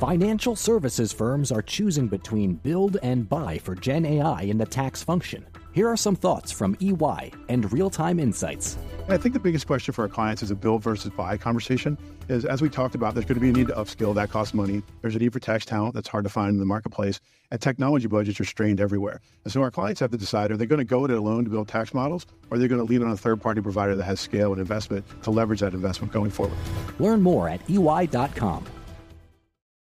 Financial services firms are choosing between build and buy for Gen AI in the tax function. Here are some thoughts from EY and real time insights. I think the biggest question for our clients is a build versus buy conversation. Is as we talked about, there's going to be a need to upskill that costs money. There's a need for tax talent that's hard to find in the marketplace, and technology budgets are strained everywhere. And so our clients have to decide: are they going to go it alone to build tax models, or are they going to lean on a third-party provider that has scale and investment to leverage that investment going forward? Learn more at EY.com.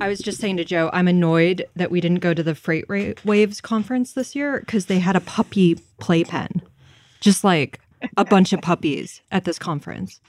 I was just saying to Joe, I'm annoyed that we didn't go to the Freight Ra- Waves conference this year because they had a puppy playpen, just like a bunch of puppies at this conference.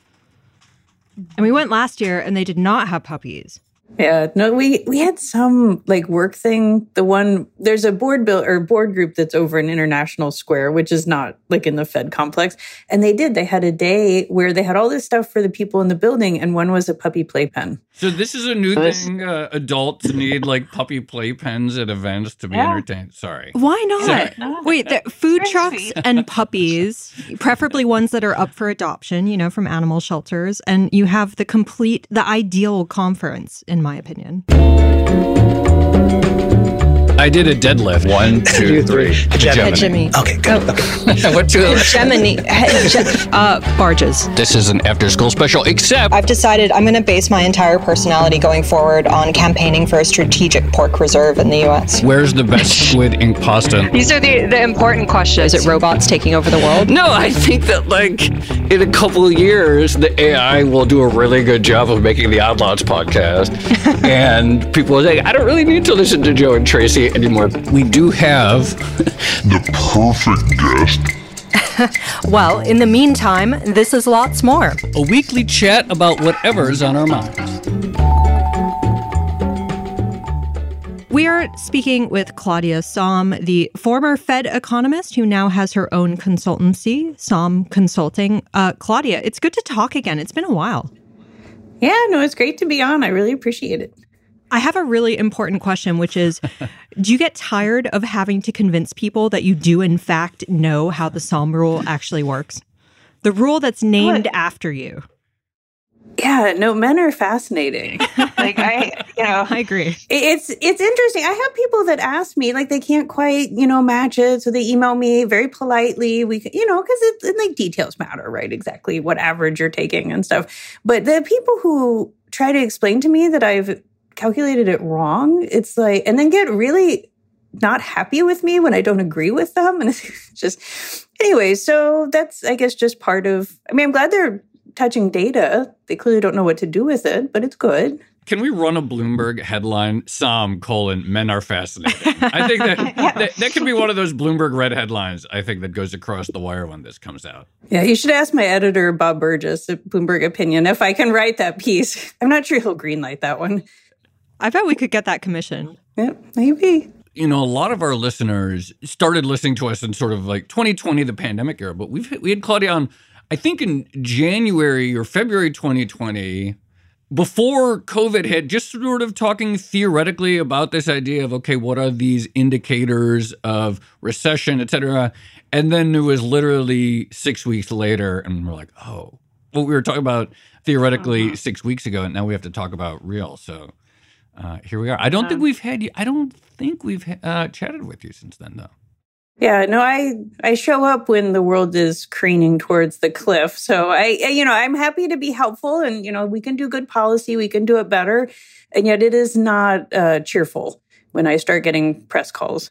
And we went last year and they did not have puppies. Yeah, no, we we had some like work thing. The one there's a board bill or board group that's over in International Square, which is not like in the Fed complex. And they did. They had a day where they had all this stuff for the people in the building, and one was a puppy playpen. So this is a new thing. Uh, adults need like puppy playpens at events to be Yeah. entertained. Sorry. Why not? Wait, the food trucks and puppies, preferably ones that are up for adoption, you know, from animal shelters, and you have the complete, the ideal conference, in my opinion. I did a deadlift. One, two, three. Hegemony. Okay, good. what two? Hegemony. uh, barges. This is an after-school special, except I've decided I'm going to base my entire personality going forward on campaigning for a strategic pork reserve in the U.S. where's the best squid ink pasta? These are the, the important questions. Is it robots taking over the world? No, I think that like in a couple of years, the AI will do a really good job of making the Odd Lots podcast, and people will say, "I don't really need to listen to Joe and Tracy anymore." We do have the perfect guest. Well, in the meantime, this is lots more. a weekly chat about whatever's on our minds. We are speaking with Claudia Sahm, the former Fed economist who now has her own consultancy, Sahm Consulting. Uh, Claudia, it's good to talk again. It's been a while. Yeah, no, it's great to be on. I really appreciate it. I have a really important question, which is Do you get tired of having to convince people that you do, in fact, know how the Sahm rule actually works? The rule that's named after you. Yeah, no, men are fascinating. like I, you know, I agree. It's it's interesting. I have people that ask me like they can't quite you know match it, so they email me very politely. We you know because it, it like details matter, right? Exactly what average you're taking and stuff. But the people who try to explain to me that I've calculated it wrong, it's like and then get really not happy with me when I don't agree with them, and it's just anyway. So that's I guess just part of. I mean, I'm glad they're touching data. They clearly don't know what to do with it, but it's good. Can we run a Bloomberg headline? Sahm colon men are fascinating. I think that, that that could be one of those Bloomberg red headlines. I think that goes across the wire when this comes out. Yeah, you should ask my editor, Bob Burgess at Bloomberg Opinion, if I can write that piece. I'm not sure he'll greenlight that one. I bet we could get that commission. Yeah, maybe. You know, a lot of our listeners started listening to us in sort of like 2020, the pandemic era. But we've we had Claudia on, I think in January or February 2020, before COVID hit, just sort of talking theoretically about this idea of okay, what are these indicators of recession, et cetera. And then it was literally six weeks later, and we're like, oh, what we were talking about theoretically uh-huh. six weeks ago, and now we have to talk about real. So uh, here we are. I don't think we've had you. I don't think we've uh, chatted with you since then, though. Yeah, no, I I show up when the world is craning towards the cliff. So I, you know, I'm happy to be helpful, and you know, we can do good policy, we can do it better, and yet it is not uh, cheerful when I start getting press calls,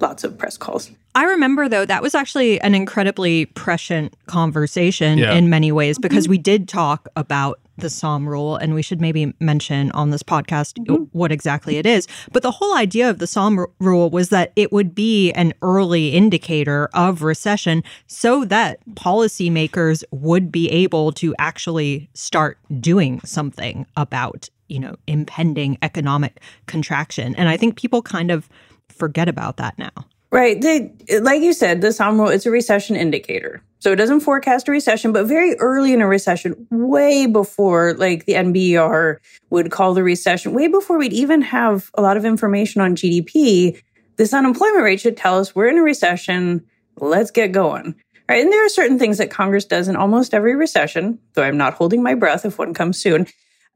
lots of press calls. I remember though that was actually an incredibly prescient conversation Yeah. in many ways because we did talk about the Sahm rule and we should maybe mention on this podcast mm-hmm. what exactly it is. But the whole idea of the Sahm r- rule was that it would be an early indicator of recession so that policymakers would be able to actually start doing something about, you know, impending economic contraction. And I think people kind of forget about that now. Right. They, like you said, the Sahm rule, it's a recession indicator. So it doesn't forecast a recession, but very early in a recession, way before like the NBER would call the recession, way before we'd even have a lot of information on GDP, this unemployment rate should tell us we're in a recession. Let's get going. Right. And there are certain things that Congress does in almost every recession, though I'm not holding my breath if one comes soon.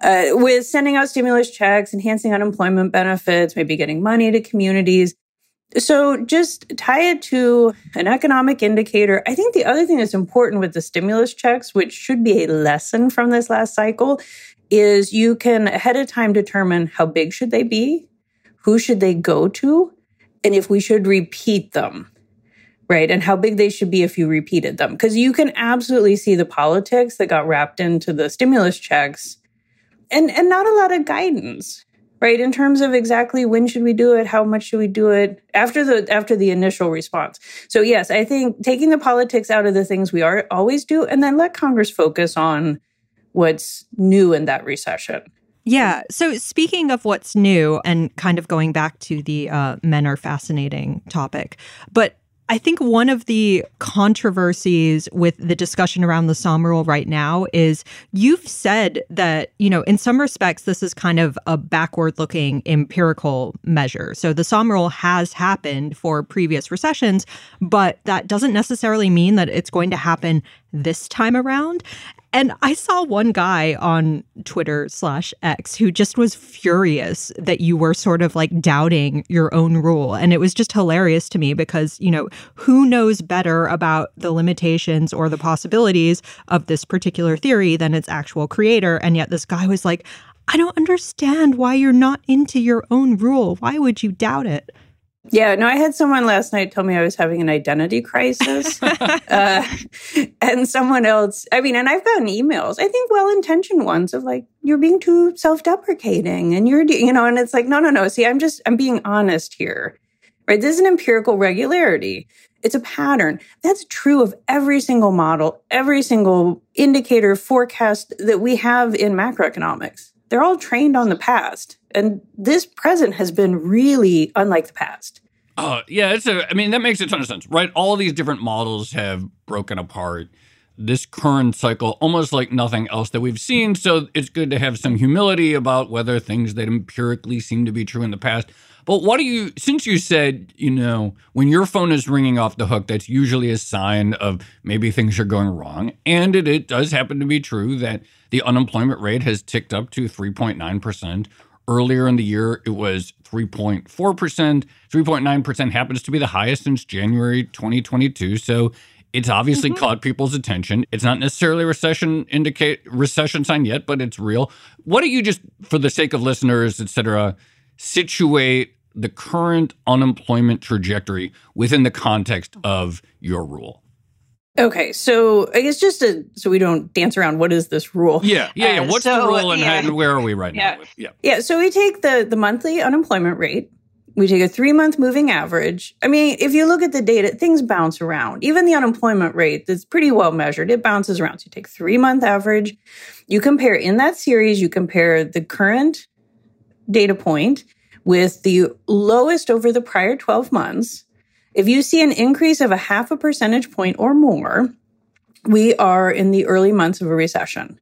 Uh, with sending out stimulus checks, enhancing unemployment benefits, maybe getting money to communities. So just tie it to an economic indicator. I think the other thing that's important with the stimulus checks, which should be a lesson from this last cycle, is you can ahead of time determine how big should they be, who should they go to, and if we should repeat them. Right. And how big they should be if you repeated them. Because you can absolutely see the politics that got wrapped into the stimulus checks and, and not a lot of guidance right in terms of exactly when should we do it how much should we do it after the after the initial response so yes i think taking the politics out of the things we are always do and then let congress focus on what's new in that recession Yeah. So speaking of what's new and kind of going back to the uh, men are fascinating topic, but I think one of the controversies with the discussion around the Sahm rule right now is you've said that, you know, in some respects, this is kind of a backward looking empirical measure. So the Sahm rule has happened for previous recessions, but that doesn't necessarily mean that it's going to happen this time around. And I saw one guy on Twitter slash X who just was furious that you were sort of like doubting your own rule. And it was just hilarious to me because, you know, who knows better about the limitations or the possibilities of this particular theory than its actual creator? And yet this guy was like, I don't understand why you're not into your own rule. Why would you doubt it? Yeah, no, I had someone last night tell me I was having an identity crisis. uh, and someone else, I mean, and I've gotten emails, I think well intentioned ones of like, you're being too self deprecating and you're, you know, and it's like, no, no, no. See, I'm just, I'm being honest here, right? This is an empirical regularity. It's a pattern. That's true of every single model, every single indicator forecast that we have in macroeconomics. They're all trained on the past. And this present has been really unlike the past. Oh, yeah, it's a I mean, that makes a ton of sense, right? All these different models have broken apart this current cycle almost like nothing else that we've seen. So it's good to have some humility about whether things that empirically seem to be true in the past. But what do you, since you said, you know, when your phone is ringing off the hook, that's usually a sign of maybe things are going wrong. And it, it does happen to be true that the unemployment rate has ticked up to 3.9%. Earlier in the year, it was 3.4%. 3.9% happens to be the highest since January 2022. So it's obviously Mm-hmm. caught people's attention. It's not necessarily a recession indicate recession sign yet, but it's real. What do you just, for the sake of listeners, et cetera, situate the current unemployment trajectory within the context of your rule? Okay, so I guess just to, so we don't dance around, what is this rule? Yeah, yeah, yeah. Uh, What's so, the rule and, yeah. and where are we right Yeah. now? With, yeah. Yeah, so we take the the monthly unemployment rate. We take a three month moving average. I mean, if you look at the data, things bounce around. Even the unemployment rate that's pretty well measured, it bounces around. So you take three month average. You compare in that series, you compare the current data point with the lowest over the prior 12 months. If you see an increase of a half a percentage point or more, we are in the early months of a recession.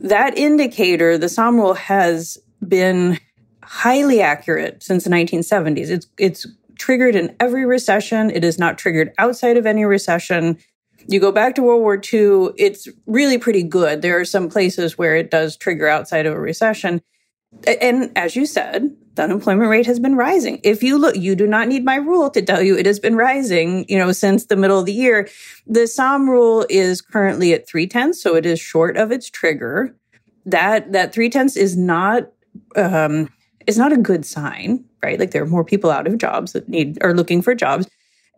That indicator, the Sahm rule, has been highly accurate since the 1970s. It's it's triggered in every recession. It is not triggered outside of any recession. You go back to World War II, it's really pretty good. There are some places where it does trigger outside of a recession. And as you said, the unemployment rate has been rising. If you look, you do not need my rule to tell you it has been rising, you know, since the middle of the year. The Sahm rule is currently at three tenths, so it is short of its trigger. That that three tenths is not um, is not a good sign, right? Like there are more people out of jobs that need are looking for jobs,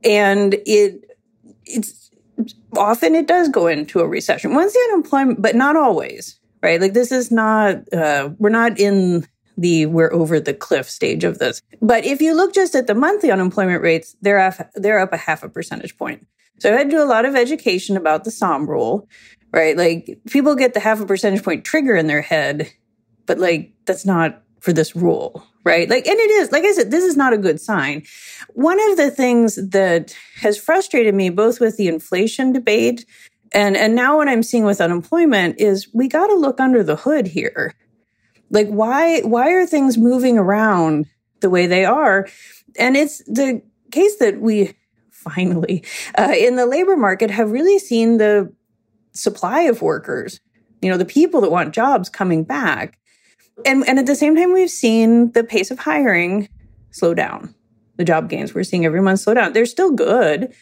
and it it's often it does go into a recession once the unemployment, but not always, right? Like this is not uh, we're not in the we're over the cliff stage of this. But if you look just at the monthly unemployment rates, they're up, they're up a half a percentage point. So I had to do a lot of education about the Sahm rule, right? Like people get the half a percentage point trigger in their head, but like that's not for this rule, right? Like, and it is, like I said, this is not a good sign. One of the things that has frustrated me both with the inflation debate and, and now what I'm seeing with unemployment is we got to look under the hood here. Like why why are things moving around the way they are? And it's the case that we finally uh, in the labor market have really seen the supply of workers, you know, the people that want jobs coming back. And and at the same time we've seen the pace of hiring slow down. The job gains we're seeing every month slow down. They're still good,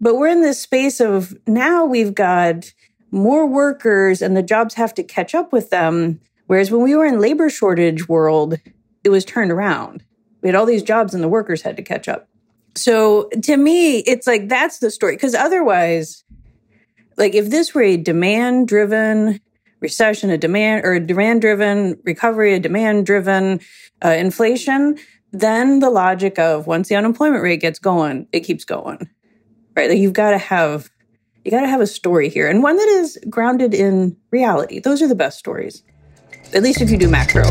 but we're in this space of now we've got more workers and the jobs have to catch up with them Whereas when we were in labor shortage world, it was turned around. We had all these jobs and the workers had to catch up. So to me, it's like that's the story. Because otherwise, like if this were a demand driven recession, a demand or a demand driven recovery, a demand driven uh, inflation, then the logic of once the unemployment rate gets going, it keeps going, right? Like you've got to have you got to have a story here and one that is grounded in reality. Those are the best stories at least if you do macro.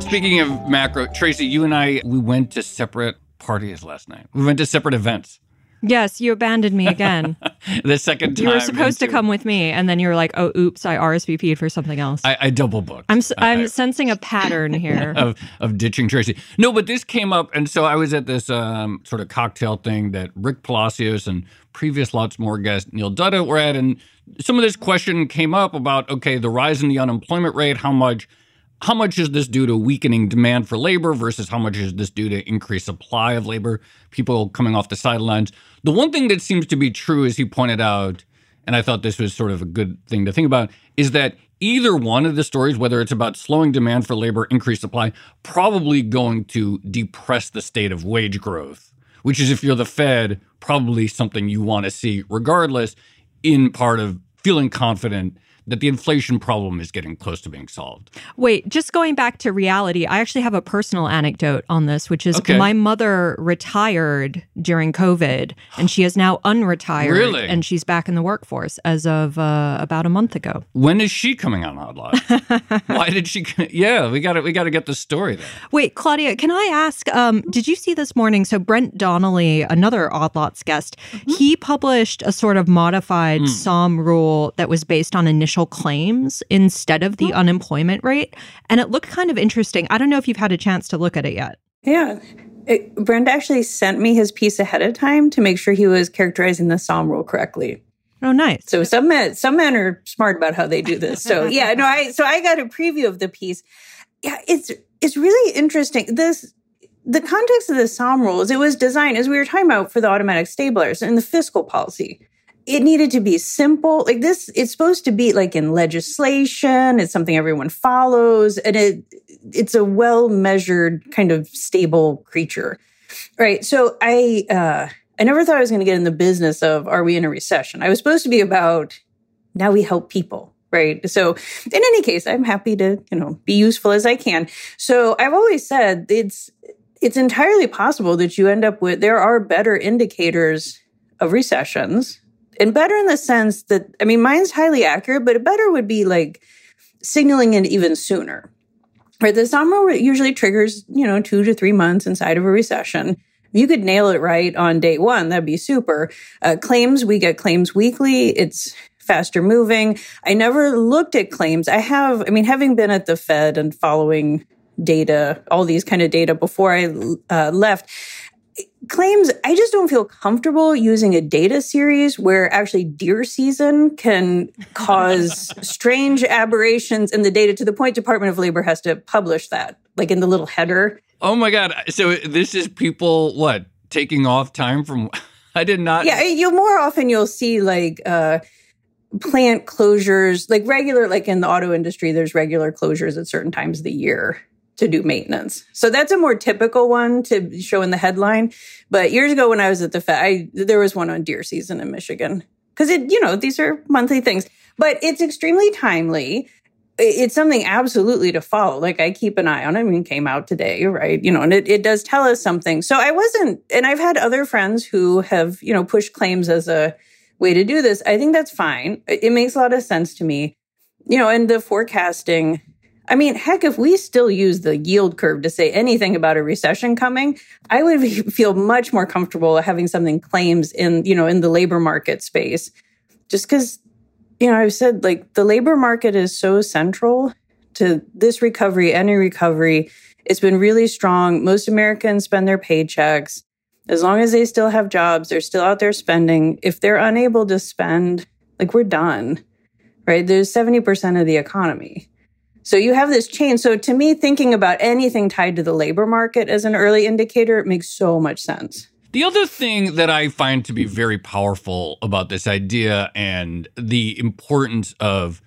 Speaking of macro, Tracy, you and I, we went to separate parties last night. We went to separate events. Yes, you abandoned me again. the second time. You were supposed to come with me, and then you were like, "Oh, oops, I RSVP'd for something else." I, I double booked. I'm I'm I, sensing a pattern here of of ditching Tracy. No, but this came up, and so I was at this um, sort of cocktail thing that Rick Palacios and previous lots more guest Neil Dutta were at, and some of this question came up about okay, the rise in the unemployment rate, how much how much is this due to weakening demand for labor versus how much is this due to increased supply of labor, people coming off the sidelines? The one thing that seems to be true, as he pointed out, and I thought this was sort of a good thing to think about, is that either one of the stories, whether it's about slowing demand for labor, increased supply, probably going to depress the state of wage growth, which is, if you're the Fed, probably something you want to see regardless, in part of feeling confident that the inflation problem is getting close to being solved. Wait, just going back to reality, I actually have a personal anecdote on this, which is okay. my mother retired during COVID and she is now unretired. Really? And she's back in the workforce as of uh, about a month ago. When is she coming on Odd Lot? Why did she? Yeah, we got to we got to get the story there. Wait, Claudia, can I ask? Um, did you see this morning? So Brent Donnelly, another Odd Lots guest, mm-hmm. he published a sort of modified mm. Sahm rule that was based on initial claims instead of the oh. unemployment rate. And it looked kind of interesting. I don't know if you've had a chance to look at it yet. Yeah. It, Brent actually sent me his piece ahead of time to make sure he was characterizing the Sahm rule correctly. Oh, nice. So some men, some men are smart about how they do this. So yeah, no, I so I got a preview of the piece. Yeah, it's it's really interesting. This the context of the Sahm rules, it was designed as we were talking about for the automatic stabilizers and the fiscal policy it needed to be simple. Like this, it's supposed to be like in legislation. It's something everyone follows, and it it's a well measured kind of stable creature, right? So I uh, I never thought I was going to get in the business of are we in a recession? I was supposed to be about now we help people, right? So in any case, I'm happy to you know be useful as I can. So I've always said it's it's entirely possible that you end up with there are better indicators of recessions and better in the sense that, I mean, mine's highly accurate, but better would be like signaling it even sooner. Right. The Sahm rule usually triggers, you know, two to three months inside of a recession. If you could nail it right on day one, that'd be super. Uh, claims, we get claims weekly. It's faster moving. I never looked at claims. I have, I mean, having been at the Fed and following data, all these kind of data before I uh, left, claims I just don't feel comfortable using a data series where actually deer season can cause strange aberrations in the data to the point Department of Labor has to publish that, like in the little header. Oh my god! So this is people what taking off time from? I did not. Yeah, you more often you'll see like uh, plant closures, like regular, like in the auto industry. There's regular closures at certain times of the year to do maintenance. So that's a more typical one to show in the headline. But years ago when I was at the Fed, I, there was one on deer season in Michigan because it, you know, these are monthly things, but it's extremely timely. It's something absolutely to follow. Like I keep an eye on it. I mean, came out today, right? You know, and it, it does tell us something. So I wasn't, and I've had other friends who have, you know, pushed claims as a way to do this. I think that's fine. It makes a lot of sense to me. You know, and the forecasting, I mean, heck, if we still use the yield curve to say anything about a recession coming, I would feel much more comfortable having something claims in, you know, in the labor market space. Just because, you know, I've said like the labor market is so central to this recovery, any recovery. It's been really strong. Most Americans spend their paychecks. As long as they still have jobs, they're still out there spending. If they're unable to spend, like we're done, right? There's 70% of the economy. So you have this chain. So to me, thinking about anything tied to the labor market as an early indicator it makes so much sense. The other thing that I find to be very powerful about this idea and the importance of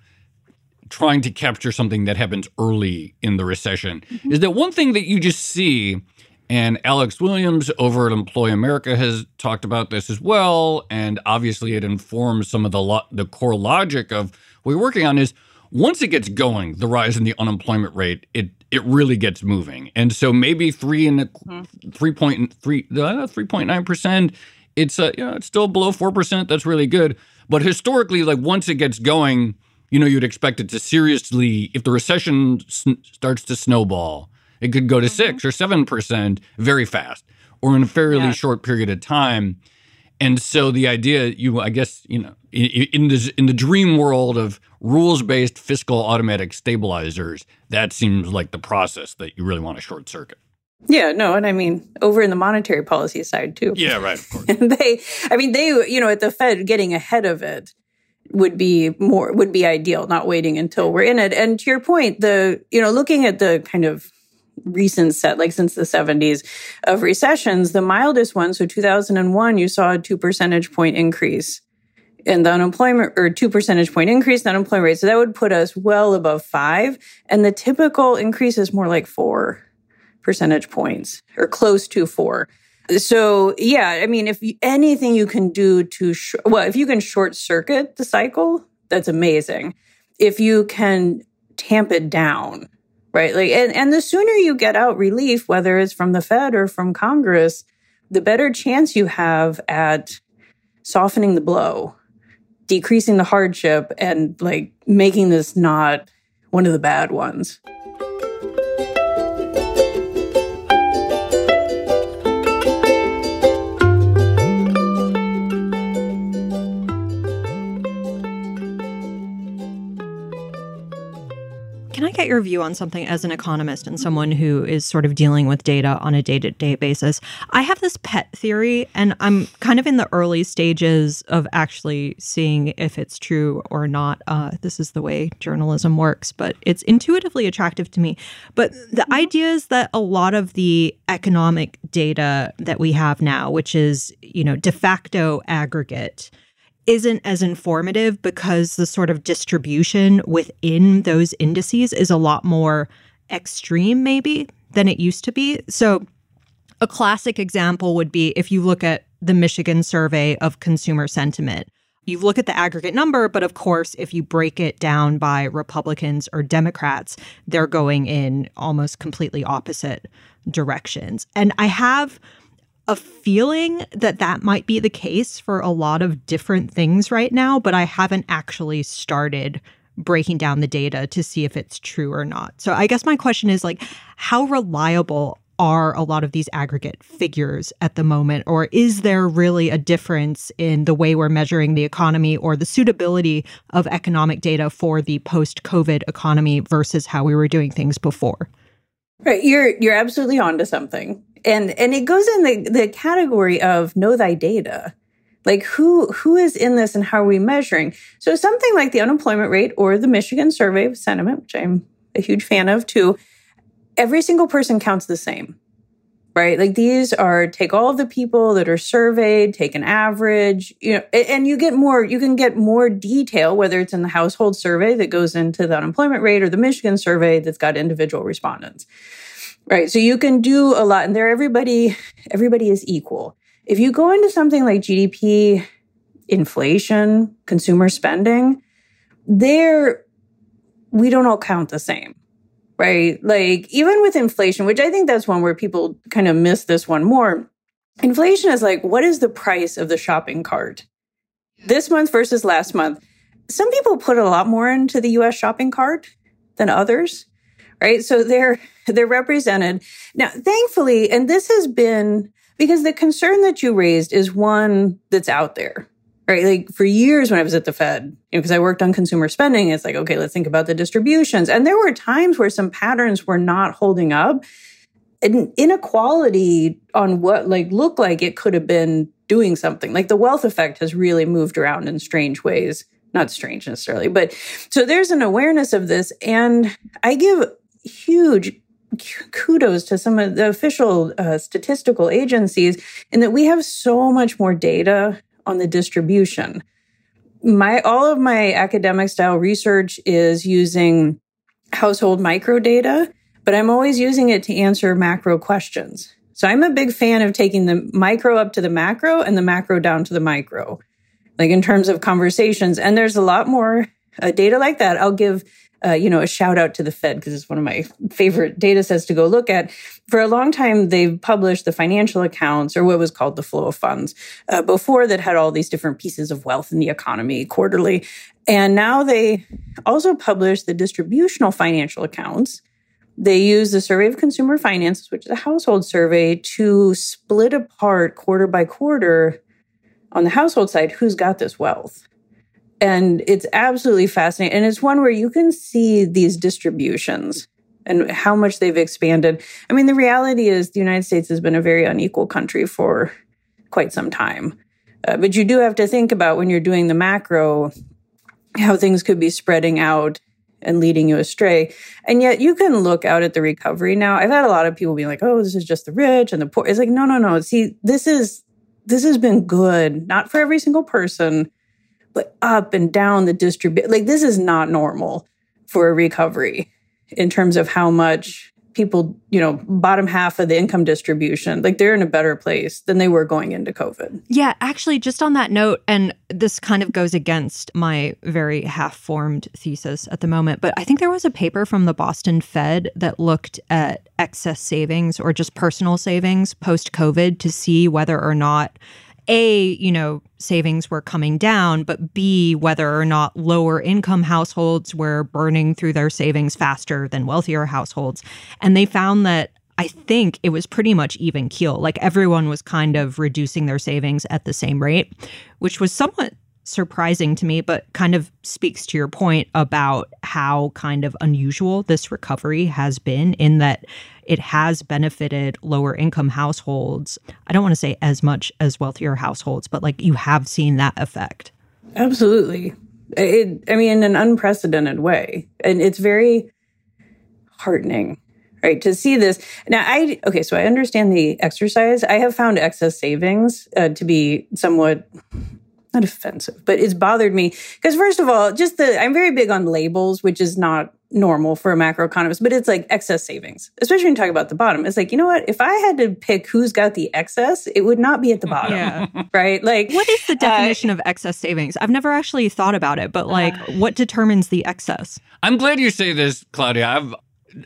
trying to capture something that happens early in the recession mm-hmm. is that one thing that you just see, and Alex Williams over at Employ America has talked about this as well, and obviously it informs some of the lo- the core logic of what we're working on is once it gets going, the rise in the unemployment rate, it it really gets moving. And so maybe three and a, mm-hmm. three point three uh, three point nine percent. It's uh, you know, it's still below four percent. That's really good. But historically, like once it gets going, you know, you'd expect it to seriously. If the recession s- starts to snowball, it could go to mm-hmm. six or seven percent very fast, or in a fairly yeah. short period of time. And so the idea, you, I guess, you know, in, in the in the dream world of rules based fiscal automatic stabilizers, that seems like the process that you really want to short circuit. Yeah, no, and I mean over in the monetary policy side too. Yeah, right. Of course. they, I mean, they, you know, at the Fed, getting ahead of it would be more would be ideal, not waiting until we're in it. And to your point, the you know, looking at the kind of recent set, like since the 70s of recessions, the mildest one, so 2001, you saw a two percentage point increase in the unemployment or two percentage point increase in the unemployment rate. So that would put us well above five. And the typical increase is more like four percentage points or close to four. So yeah, I mean, if you, anything you can do to, sh- well, if you can short circuit the cycle, that's amazing. If you can tamp it down, right? Like, and, and the sooner you get out relief, whether it's from the Fed or from Congress, the better chance you have at softening the blow decreasing the hardship and like making this not one of the bad ones. Get your view on something as an economist and someone who is sort of dealing with data on a day to day basis? I have this pet theory, and I'm kind of in the early stages of actually seeing if it's true or not. Uh, this is the way journalism works, but it's intuitively attractive to me. But the idea is that a lot of the economic data that we have now, which is, you know, de facto aggregate, isn't as informative because the sort of distribution within those indices is a lot more extreme, maybe, than it used to be. So, a classic example would be if you look at the Michigan survey of consumer sentiment. You look at the aggregate number, but of course, if you break it down by Republicans or Democrats, they're going in almost completely opposite directions. And I have a feeling that that might be the case for a lot of different things right now, but I haven't actually started breaking down the data to see if it's true or not. So I guess my question is like how reliable are a lot of these aggregate figures at the moment or is there really a difference in the way we're measuring the economy or the suitability of economic data for the post-COVID economy versus how we were doing things before? Right, you're you're absolutely onto something. And and it goes in the, the category of know thy data. Like who who is in this and how are we measuring? So something like the unemployment rate or the Michigan survey of sentiment, which I'm a huge fan of too, every single person counts the same. Right? Like these are take all of the people that are surveyed, take an average, you know, and you get more, you can get more detail, whether it's in the household survey that goes into the unemployment rate or the Michigan survey that's got individual respondents. Right. So you can do a lot and there everybody, everybody is equal. If you go into something like GDP, inflation, consumer spending, there we don't all count the same. Right? Like even with inflation, which I think that's one where people kind of miss this one more. Inflation is like what is the price of the shopping cart this month versus last month? Some people put a lot more into the US shopping cart than others right? So they're they're represented. Now, thankfully, and this has been because the concern that you raised is one that's out there, right? Like for years when I was at the Fed, you know, because I worked on consumer spending, it's like, okay, let's think about the distributions. And there were times where some patterns were not holding up. And inequality on what like looked like it could have been doing something. Like the wealth effect has really moved around in strange ways. Not strange necessarily, but so there's an awareness of this. And I give huge kudos to some of the official uh, statistical agencies in that we have so much more data on the distribution. My all of my academic style research is using household micro data, but I'm always using it to answer macro questions. So I'm a big fan of taking the micro up to the macro and the macro down to the micro, like in terms of conversations. And there's a lot more uh, data like that. I'll give uh, you know, a shout out to the Fed because it's one of my favorite data sets to go look at. For a long time, they've published the financial accounts or what was called the flow of funds uh, before that had all these different pieces of wealth in the economy quarterly. And now they also publish the distributional financial accounts. They use the Survey of Consumer Finances, which is a household survey, to split apart quarter by quarter on the household side who's got this wealth. And it's absolutely fascinating. And it's one where you can see these distributions and how much they've expanded. I mean, the reality is the United States has been a very unequal country for quite some time. Uh, but you do have to think about when you're doing the macro, how things could be spreading out and leading you astray. And yet you can look out at the recovery now. I've had a lot of people be like, oh, this is just the rich and the poor. It's like, no, no, no. See, this is, this has been good, not for every single person, but up and down the distribution. Like this is not normal for a recovery in terms of how much people, you know, bottom half of the income distribution, like they're in a better place than they were going into COVID. Yeah, actually, just on that note, and this kind of goes against my very half formed thesis at the moment, but I think there was a paper from the Boston Fed that looked at excess savings or just personal savings post COVID to see whether or not a, you know, savings were coming down, but B, whether or not lower income households were burning through their savings faster than wealthier households. And they found that I think it was pretty much even keel. Like everyone was kind of reducing their savings at the same rate, which was somewhat surprising to me, but kind of speaks to your point about how kind of unusual this recovery has been in that it has benefited lower income households. I don't want to say as much as wealthier households, but like you have seen that effect. Absolutely. It, I mean, in an unprecedented way. And it's very heartening right to see this now i okay so i understand the exercise i have found excess savings uh, to be somewhat not offensive, but it's bothered me because first of all, just the I'm very big on labels, which is not normal for a macroeconomist, but it's like excess savings, especially when you talk about the bottom. It's like, you know what? If I had to pick who's got the excess, it would not be at the bottom. Yeah. Right. Like, what is the definition uh, of excess savings? I've never actually thought about it, but like, uh, what determines the excess? I'm glad you say this, Claudia. I've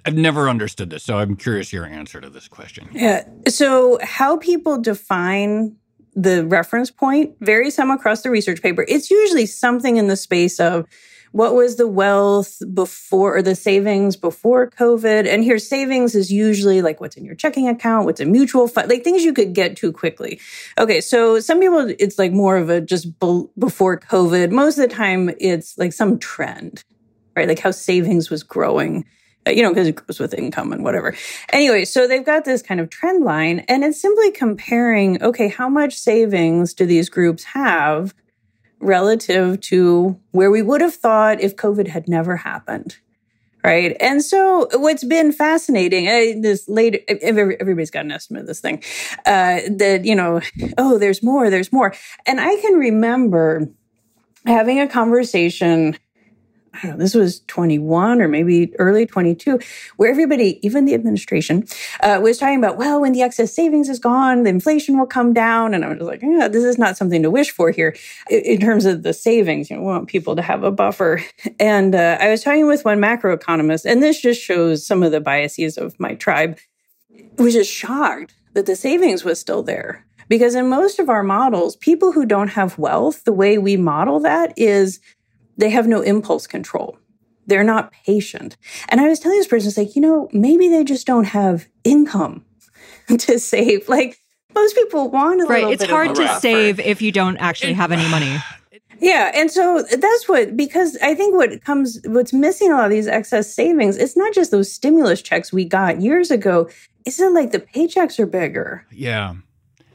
I've never understood this, so I'm curious your answer to this question. Yeah. So, how people define the reference point varies some across the research paper. It's usually something in the space of what was the wealth before or the savings before COVID. And here, savings is usually like what's in your checking account, what's a mutual fund, like things you could get to quickly. Okay. So some people, it's like more of a just before COVID. Most of the time, it's like some trend, right? Like how savings was growing you know, because it goes with income and whatever. Anyway, so they've got this kind of trend line and it's simply comparing, okay, how much savings do these groups have relative to where we would have thought if COVID had never happened? Right. And so what's been fascinating, this later, everybody's got an estimate of this thing, uh, that, you know, oh, there's more, there's more. And I can remember having a conversation I don't know, this was 21 or maybe early 22, where everybody, even the administration, uh, was talking about, well, when the excess savings is gone, the inflation will come down. And I was like, yeah, this is not something to wish for here in terms of the savings. You know, we want people to have a buffer. And uh, I was talking with one macroeconomist, and this just shows some of the biases of my tribe, was just shocked that the savings was still there. Because in most of our models, people who don't have wealth, the way we model that is they have no impulse control. They're not patient. And I was telling this person, it's like, you know, maybe they just don't have income to save. Like most people want a right. It's hard to save if you don't actually have any money. Yeah. And so that's what, because I think what comes, what's missing a lot of these excess savings, it's not just those stimulus checks we got years ago. Isn't like the paychecks are bigger. Yeah.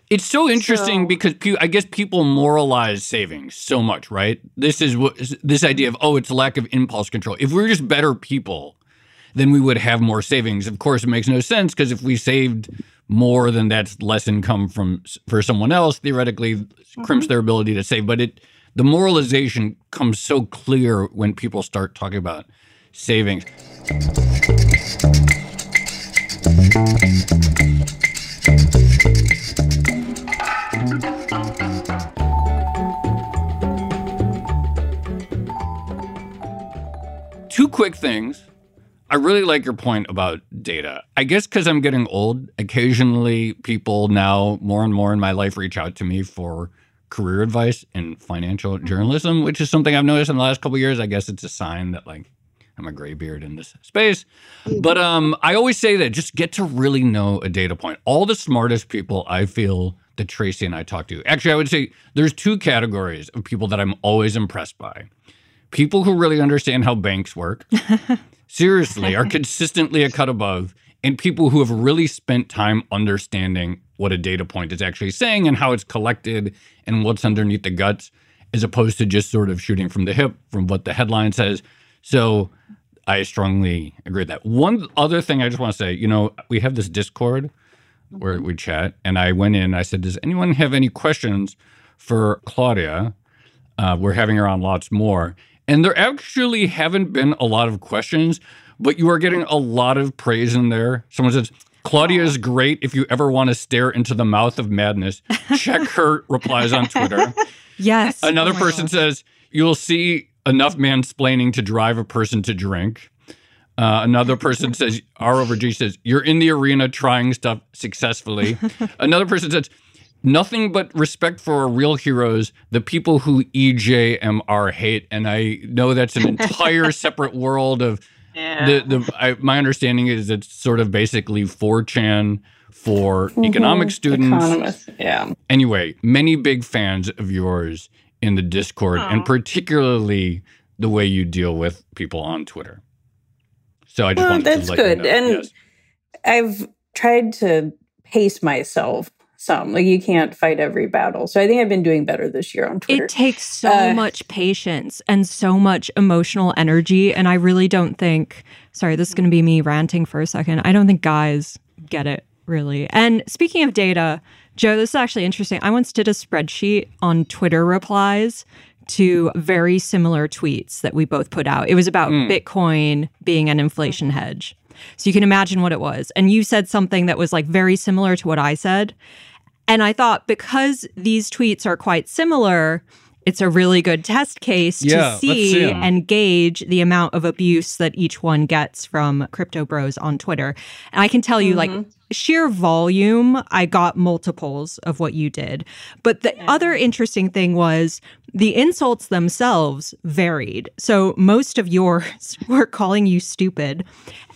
It's so interesting so, because pe- I guess people moralize savings so much, right? This is what this idea of oh, it's lack of impulse control. If we were just better people, then we would have more savings. Of course, it makes no sense because if we saved more, then that's less income from for someone else. Theoretically, mm-hmm. crimps their ability to save. But it the moralization comes so clear when people start talking about savings. Two quick things. I really like your point about data. I guess because I'm getting old, occasionally people now more and more in my life reach out to me for career advice in financial journalism, which is something I've noticed in the last couple years. I guess it's a sign that like I'm a graybeard in this space. But um, I always say that just get to really know a data point. All the smartest people I feel that Tracy and I talk to. Actually, I would say there's two categories of people that I'm always impressed by. People who really understand how banks work, seriously, are consistently a cut above, and people who have really spent time understanding what a data point is actually saying and how it's collected and what's underneath the guts, as opposed to just sort of shooting from the hip from what the headline says. So I strongly agree with that. One other thing I just want to say, you know, we have this Discord where we chat, and I went in. I said, "Does anyone have any questions for Claudia?" Uh, we're having her on lots more, and there actually haven't been a lot of questions, but you are getting a lot of praise in there. Someone says. Claudia is great if you ever want to stare into the mouth of madness. Check her replies on Twitter. Yes. Another oh person God. says, You'll see enough mansplaining to drive a person to drink. Uh, another person says, R over G says, you're in the arena trying stuff successfully. another person says, nothing but respect for real heroes, the people who EJMR hate. And I know that's an entire separate world of yeah. the, the I, my understanding is it's sort of basically 4chan for mm-hmm. economic students. Economists, yeah. Anyway, many big fans of yours in the Discord, Aww. and particularly the way you deal with people on Twitter. So I just well, wanted that's to good. You know. And yes. I've tried to pace myself some. Like you can't fight every battle. So I think I've been doing better this year on Twitter. It takes so uh, much patience and so much emotional energy. And I really don't think, sorry, this is going to be me ranting for a second. I don't think guys get it really. And speaking of data, Joe, this is actually interesting. I once did a spreadsheet on Twitter replies to very similar tweets that we both put out. It was about mm. Bitcoin being an inflation hedge. So you can imagine what it was. And you said something that was like very similar to what I said. And I thought because these tweets are quite similar, it's a really good test case yeah, to see, see and gauge the amount of abuse that each one gets from crypto bros on Twitter. And I can tell you, mm-hmm. like, sheer volume, I got multiples of what you did. But the yeah. other interesting thing was the insults themselves varied. So most of yours were calling you stupid,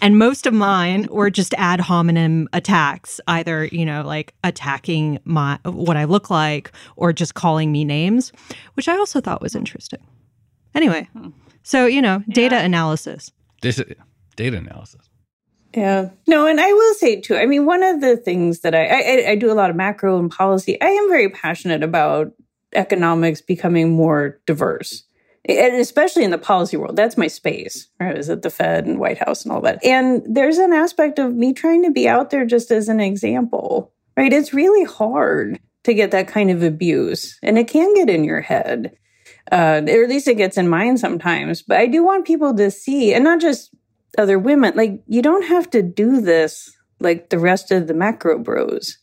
and most of mine were just ad hominem attacks, either, you know, like attacking my what I look like or just calling me names, which I also thought was interesting. Anyway, hmm. so, you know, data yeah. analysis. This data analysis. Yeah. No, and I will say too, I mean, one of the things that I, I, I do a lot of macro and policy, I am very passionate about economics becoming more diverse. And especially in the policy world, that's my space, right? Is at the Fed and White House and all that. And there's an aspect of me trying to be out there just as an example, right? It's really hard to get that kind of abuse, and it can get in your head, uh, or at least it gets in mine sometimes. But I do want people to see, and not just other women, like you don't have to do this like the rest of the macro bros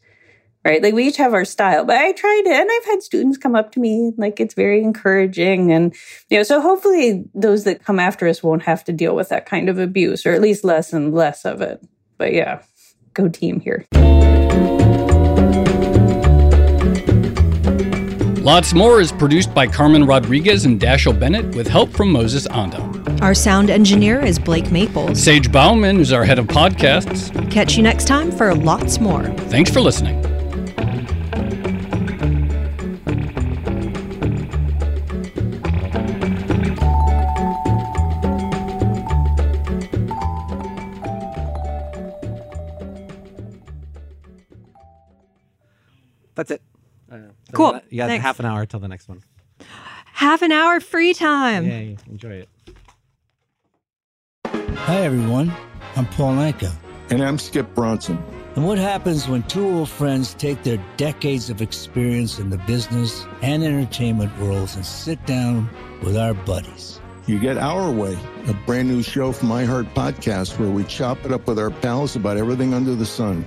right? Like we each have our style, but I tried it and I've had students come up to me, like it's very encouraging. And, you know, so hopefully those that come after us won't have to deal with that kind of abuse or at least less and less of it. But yeah, go team here. Lots More is produced by Carmen Rodriguez and Dashiell Bennett with help from Moses Ando. Our sound engineer is Blake Maples. Sage Bauman is our head of podcasts. Catch you next time for lots more. Thanks for listening. Cool. You got, you got Thanks. half an hour till the next one. Half an hour free time. Yay. Enjoy it. Hi, everyone. I'm Paul Anka. And I'm Skip Bronson. And what happens when two old friends take their decades of experience in the business and entertainment worlds and sit down with our buddies? You get Our Way, a brand new show from iHeart Podcast where we chop it up with our pals about everything under the sun.